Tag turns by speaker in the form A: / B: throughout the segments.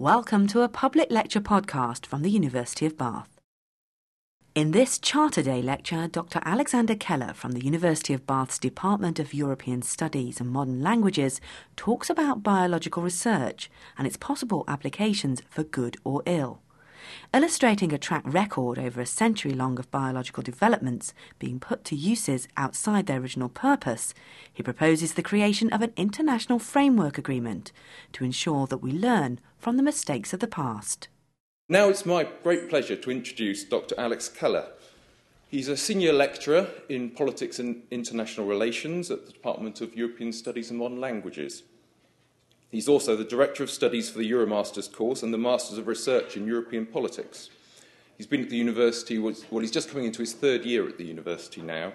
A: Welcome to a public lecture podcast from the University of Bath. In this Charter Day lecture, Dr. Alexander Kelle from the University of Bath's Department of European Studies and Modern Languages talks about biological research and its possible applications for good or ill. Illustrating a track record over a century long of biological developments being put to uses outside their original purpose, he proposes the creation of an international framework agreement to ensure that we learn from the mistakes of the past.
B: Now it's my great pleasure to introduce Dr. Alex Kelle. He's a senior lecturer in politics and international relations at the Department of European Studies and Modern Languages. He's also the Director of Studies for the Euromasters course and the Masters of Research in European Politics. He's been at the university, well, he's just coming into his third year at the university now,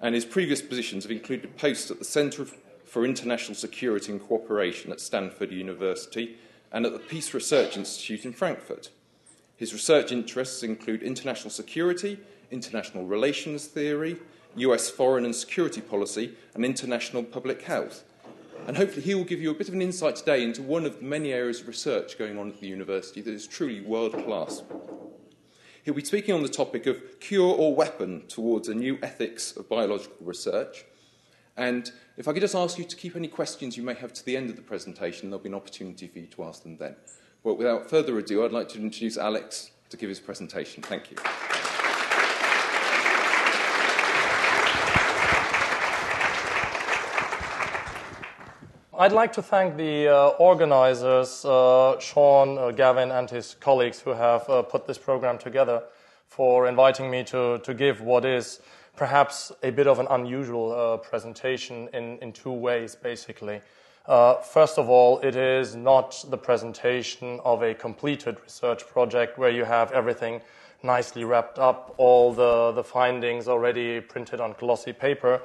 B: and his previous positions have included posts at the Centre for International Security and Cooperation at Stanford University and at the Peace Research Institute in Frankfurt. His research interests include international security, international relations theory, US foreign and security policy, and international public health. And hopefully, he will give you a bit of an insight today into one of the many areas of research going on at the university that is truly world class. He'll be speaking on the topic of cure or weapon towards a new ethics of biological research. And if I could just ask you to keep any questions you may have to the end of the presentation, there'll be an opportunity for you to ask them then. But without further ado, I'd like to introduce Alex to give his presentation. Thank you.
C: I'd like to thank the uh, organizers, uh, Sean, uh, Gavin, and his colleagues who have uh, put this program together for inviting me to, to give what is perhaps a bit of an unusual uh, presentation in, in two ways, basically. Uh, first of all, it is not the presentation of a completed research project where you have everything nicely wrapped up, all the, the findings already printed on glossy paper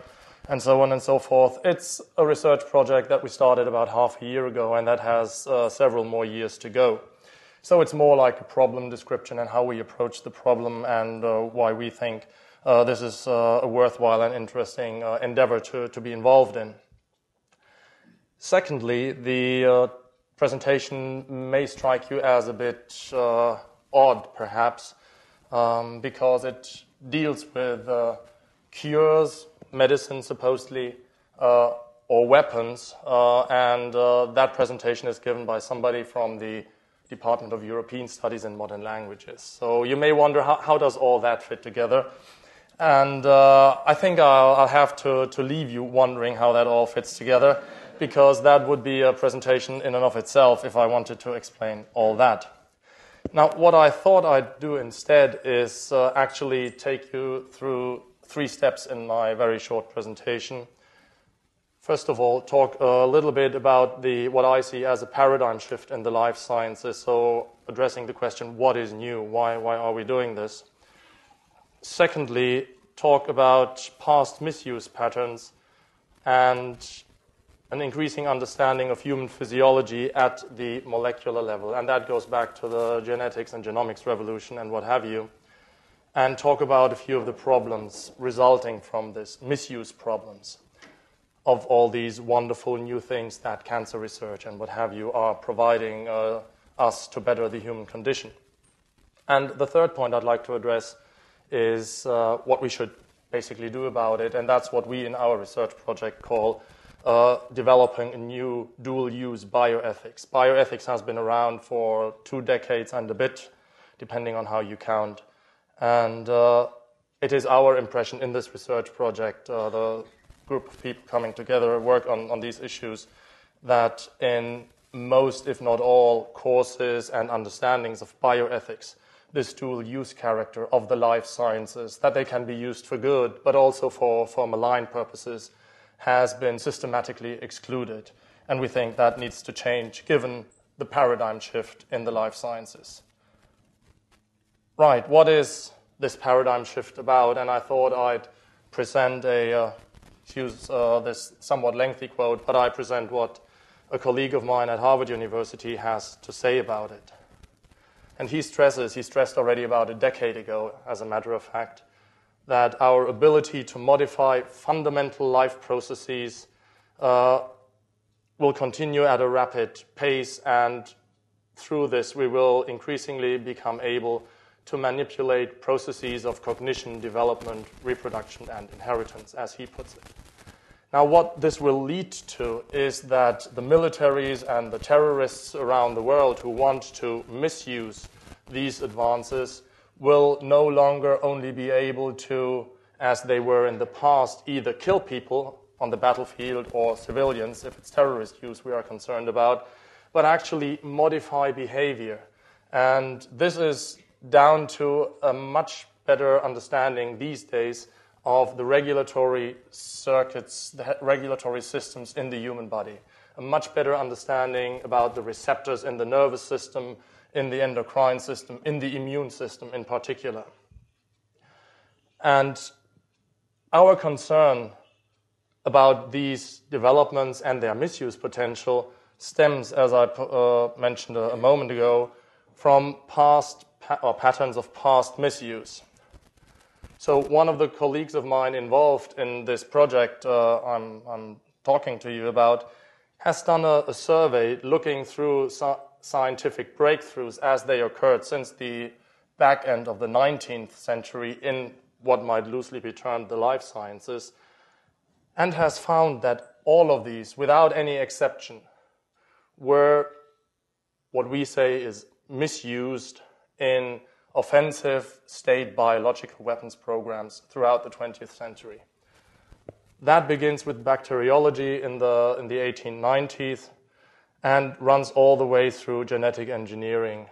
C: and so on and so forth. It's a research project that we started about half a year ago, and that has uh, several more years to go. So it's more like a problem description and how we approach the problem and uh, why we think uh, this is uh, a worthwhile and interesting uh, endeavor to, to be involved in. Secondly, the uh, presentation may strike you as a bit odd, perhaps, um, because it deals with cures, medicine, supposedly, uh, or weapons. Uh, and uh, that presentation is given by somebody from the Department of European Studies and Modern Languages. So you may wonder how, how does all that fit together? And uh, I think I'll, I'll, have to, to leave you wondering how that all fits together, because that would be a presentation in and of itself if I wanted to explain all that. Now, what I thought I'd do instead is uh, actually take you through three steps in my very short presentation. First of all, talk a little bit about the, what I see as a paradigm shift in the life sciences. So, addressing the question, what is new? Why, why are we doing this? Secondly, talk about past misuse patterns and an increasing understanding of human physiology at the molecular level. And that goes back to the genetics and genomics revolution and what have you and talk about a few of the problems resulting from this misuse problems of all these wonderful new things that cancer research and what have you are providing uh, us to better the human condition. And the third point I'd like to address is uh, what we should basically do about it, and that's what we in our research project call uh, developing a new dual use bioethics. Bioethics has been around for two decades and a bit, depending on how you count. And uh, it is our impression in this research project, uh, the group of people coming together work on, on these issues, that in most, if not all, courses and understandings of bioethics, this dual use character of the life sciences, that they can be used for good, but also for, for malign purposes, has been systematically excluded. And we think that needs to change given the paradigm shift in the life sciences right, what is this paradigm shift about? And I thought I'd present a, uh, use uh, this somewhat lengthy quote, but I present what a colleague of mine at Harvard University has to say about it. And he stresses, he stressed already about a decade ago, as a matter of fact, that our ability to modify fundamental life processes uh, will continue at a rapid pace and through this, we will increasingly become able to manipulate processes of cognition, development, reproduction, and inheritance, as he puts it. Now, what this will lead to is that the militaries and the terrorists around the world who want to misuse these advances will no longer only be able to, as they were in the past, either kill people on the battlefield or civilians, if it's terrorist use we are concerned about, but actually modify behavior. And this is down to a much better understanding these days of the regulatory circuits, the regulatory systems in the human body. A much better understanding about the receptors in the nervous system, in the endocrine system, in the immune system in particular. And our concern about these developments and their misuse potential stems, as I uh, mentioned a, a, moment ago, from past pa- or patterns of past misuse. So, one of the colleagues of mine involved in this project uh, I'm, I'm, talking to you about has done a, a survey looking through scientific breakthroughs as they occurred since the back end of the 19th century in what might loosely be termed the life sciences and has found that all of these, without any exception, were what we say is misused in offensive state biological weapons programs throughout the 20th century. That begins with bacteriology in the, in the 1890s and runs all the way through genetic engineering,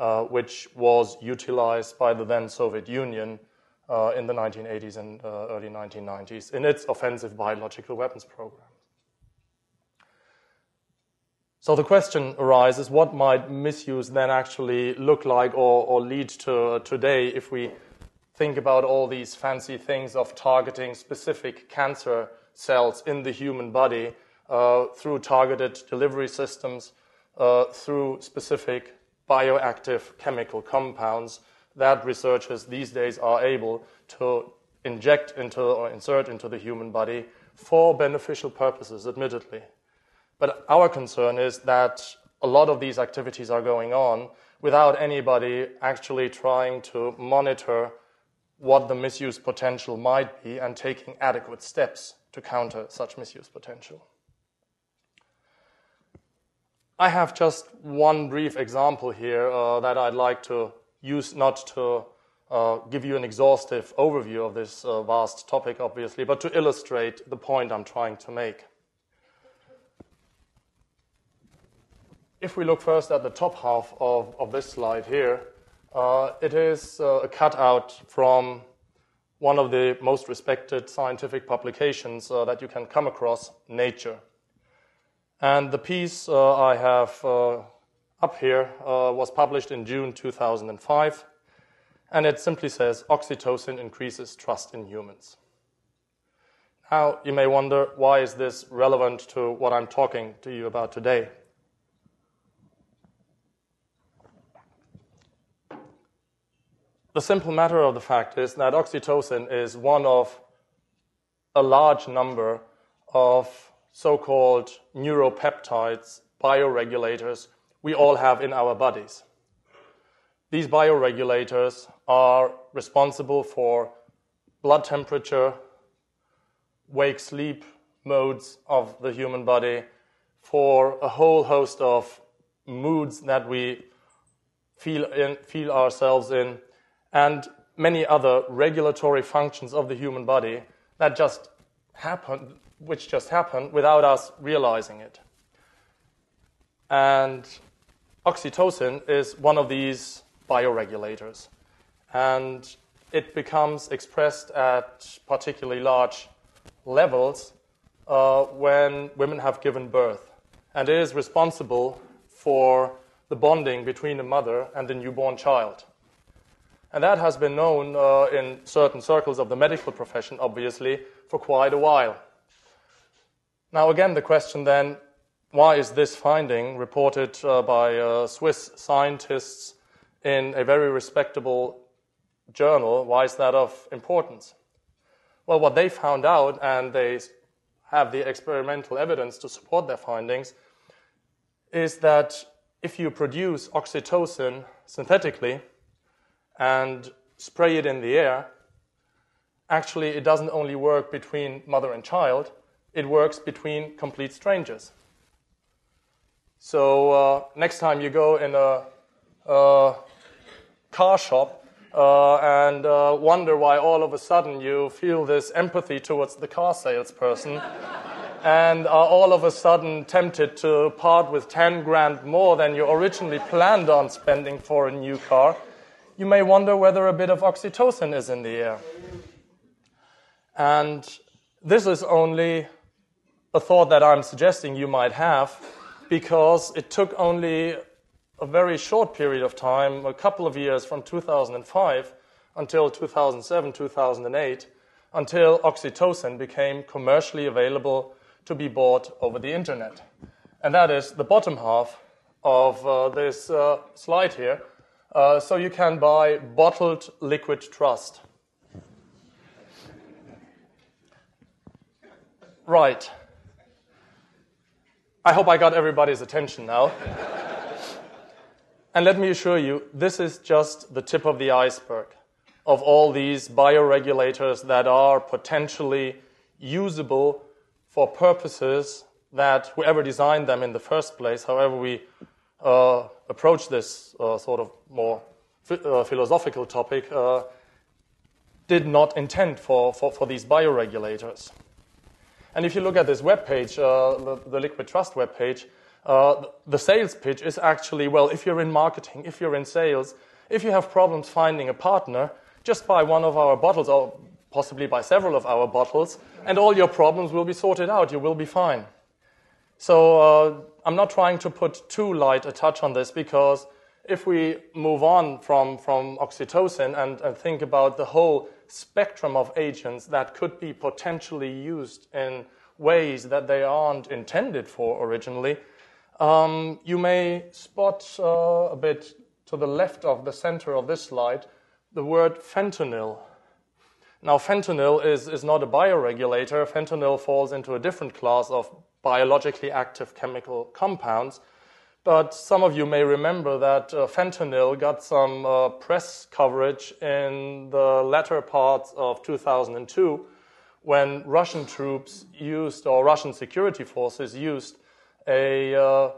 C: uh, which was utilized by the then Soviet Union uh, in the 1980s and uh, early 1990s in its offensive biological weapons program. So the question arises what might misuse then actually look like or, or lead to today if we think about all these fancy things of targeting specific cancer cells in the human body uh, through targeted delivery systems, uh, through specific bioactive chemical compounds that researchers these days are able to inject into or insert into the human body for beneficial purposes, admittedly. But our concern is that a lot of these activities are going on without anybody actually trying to monitor what the misuse potential might be and taking adequate steps to counter such misuse potential. I have just one brief example here uh, that I'd like to use not to uh, give you an exhaustive overview of this uh, vast topic, obviously, but to illustrate the point I'm trying to make. If we look first at the top half of, this slide here, uh, it is uh, a cutout from one of the most respected scientific publications uh, that you can come across, Nature. And the piece I have up here was published in June 2005, and it simply says oxytocin increases trust in humans. Now, you may wonder why is this relevant to what I'm talking to you about today? The simple matter of the fact is that oxytocin is one of a large number of so called neuropeptides, bioregulators, we all have in our bodies. These bioregulators are responsible for blood temperature, wake sleep modes of the human body, for a whole host of moods that we feel, in, feel ourselves in, and many other regulatory functions of the human body that just happen, which just happen without us realizing it. And oxytocin is one of these bioregulators. And it becomes expressed at particularly large levels uh, when women have given birth. And it is responsible for the bonding between the mother and the newborn child. And that has been known uh, in certain circles of the medical profession, obviously, for quite a while. Now, again, the question then why is this finding reported uh, by uh, Swiss scientists in a very respectable journal? Why is that of importance? Well, what they found out, and they have the experimental evidence to support their findings, is that if you produce oxytocin synthetically and spray it in the air, actually it doesn't only work between mother and child, it works between complete strangers. So uh, next time you go in a, a car shop uh, and uh, wonder why all of a sudden you feel this empathy towards the car salesperson and are all of a sudden tempted to part with 10 grand more than you originally planned on spending for a new car, you may wonder whether a bit of oxytocin is in the air. And this is only a thought that I'm suggesting you might have because it took only a very short period of time, a couple of years from 2005 until 2007, 2008, until oxytocin became commercially available to be bought over the internet. And that is the bottom half of uh, this uh, slide here. Uh, so you can buy bottled liquid trust. Right. I hope I got everybody's attention now. and let me assure you, this is just the tip of the iceberg of all these bioregulators that are potentially usable for purposes that whoever designed them in the first place, however we uh, approach this uh, sort of more uh, philosophical topic, uh, did not intend for, for, for, these bioregulators. And if you look at this web page, uh, the, the, Liquid Trust web page, uh, the sales pitch is actually well, if you're in marketing, if you're in sales, if you have problems finding a partner, just buy one of our bottles or possibly buy several of our bottles and all your problems will be sorted out. You will be fine. So I'm not trying to put too light a touch on this because if we move on from, from oxytocin and, and think about the whole spectrum of agents that could be potentially used in ways that they aren't intended for originally, um, you may spot uh, a bit to the left of the center of this slide the word fentanyl. Now, fentanyl is, is not a bioregulator. Fentanyl falls into a different class of biologically active chemical compounds. But some of you may remember that uh, fentanyl got some uh, press coverage in the latter parts of 2002 when Russian troops used, or Russian security forces used, a uh,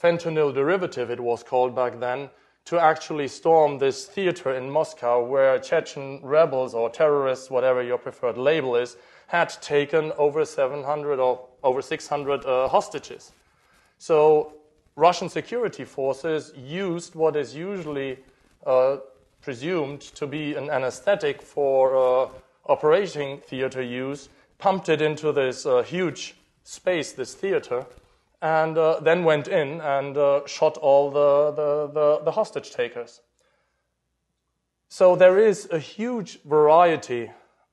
C: fentanyl derivative, it was called back then, to actually storm this theater in Moscow where Chechen rebels or terrorists, whatever your preferred label is, had taken over 700 or over 600 uh, hostages. So Russian security forces used what is usually uh, presumed to be an anesthetic for uh, operating theater use, pumped it into this uh, huge space, this theater, and uh, then went in and uh, shot all the, the, the, the, hostage takers. So there is a huge variety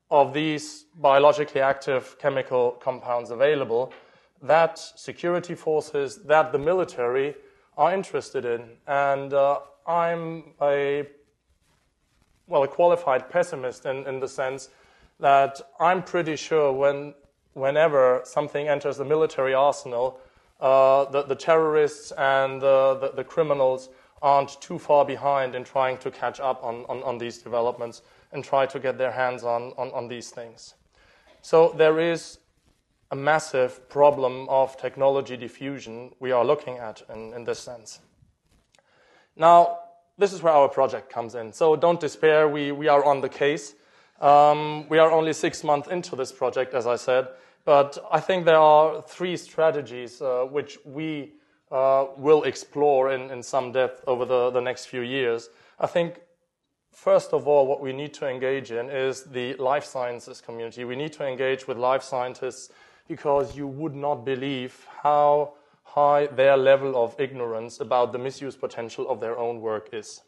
C: of these biologically active chemical compounds available that security forces, that the military are interested in. And uh, I'm a, well, a qualified pessimist in, in the sense that I'm pretty sure when, whenever something enters the military arsenal, uh, the, the, terrorists and the, the, criminals aren't too far behind in trying to catch up on, on, on these developments and try to get their hands on, on, on these things. So there is a massive problem of technology diffusion we are looking at in, in this sense. Now, this is where our project comes in. So don't despair, we, we are on the case. Um, we are only six months into this project, as I said, but I think there are three strategies uh, which we uh, will explore in, in some depth over the, the next few years. I think, first of all, what we need to engage in is the life sciences community. We need to engage with life scientists because you would not believe how high their level of ignorance about the misuse potential of their own work is.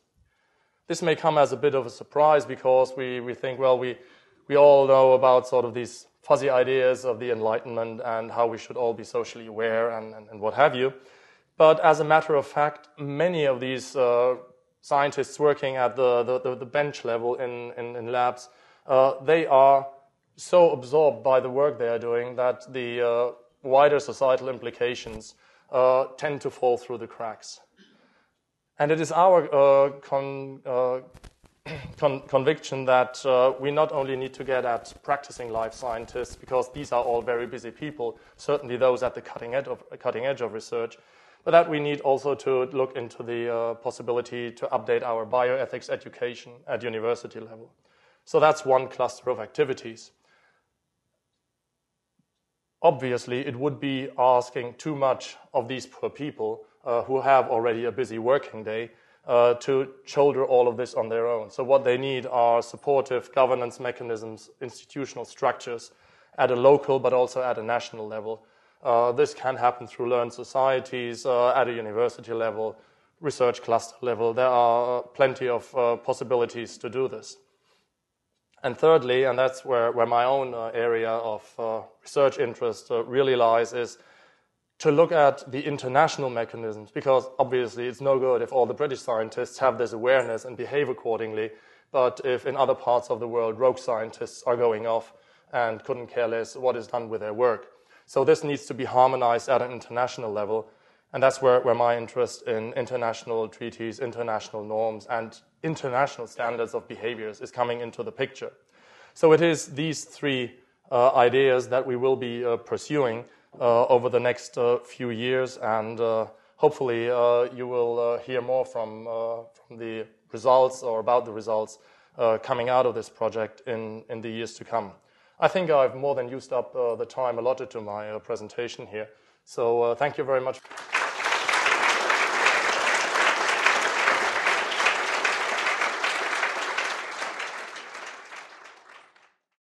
C: This may come as a bit of a surprise because we, we think, well, we, we all know about sort of these fuzzy ideas of the Enlightenment and how we should all be socially aware and, and, and what have you. But as a matter of fact, many of these uh, scientists working at the, the, the, bench level in, in, in labs, uh, they are so absorbed by the work they are doing that the uh, wider societal implications uh, tend to fall through the cracks. And it is our uh, con, uh, con conviction that uh, we not only need to get at practicing life scientists, because these are all very busy people, certainly those at the cutting edge of, cutting edge of research, but that we need also to look into the uh, possibility to update our bioethics education at university level. So that's one cluster of activities. Obviously, it would be asking too much of these poor people uh, who have already a busy working day uh, to shoulder all of this on their own. So, what they need are supportive governance mechanisms, institutional structures at a local but also at a national level. Uh, this can happen through learned societies uh, at a university level, research cluster level. There are plenty of uh, possibilities to do this. And thirdly, and that's where, where my own uh, area of uh, research interest really lies, is to look at the international mechanisms because obviously it's no good if all the British scientists have this awareness and behave accordingly, but if in other parts of the world rogue scientists are going off and couldn't care less what is done with their work. So this needs to be harmonized at an international level, and that's where, where my interest in international treaties, international norms, and international standards of behaviors is coming into the picture. So it is these three uh, ideas that we will be uh, pursuing Uh, over the next uh, few years, and uh, hopefully uh, you will uh, hear more from, from the results or about the results coming out of this project in, in the years to come. I think I've more than used up the time allotted to my presentation here. So thank you very much.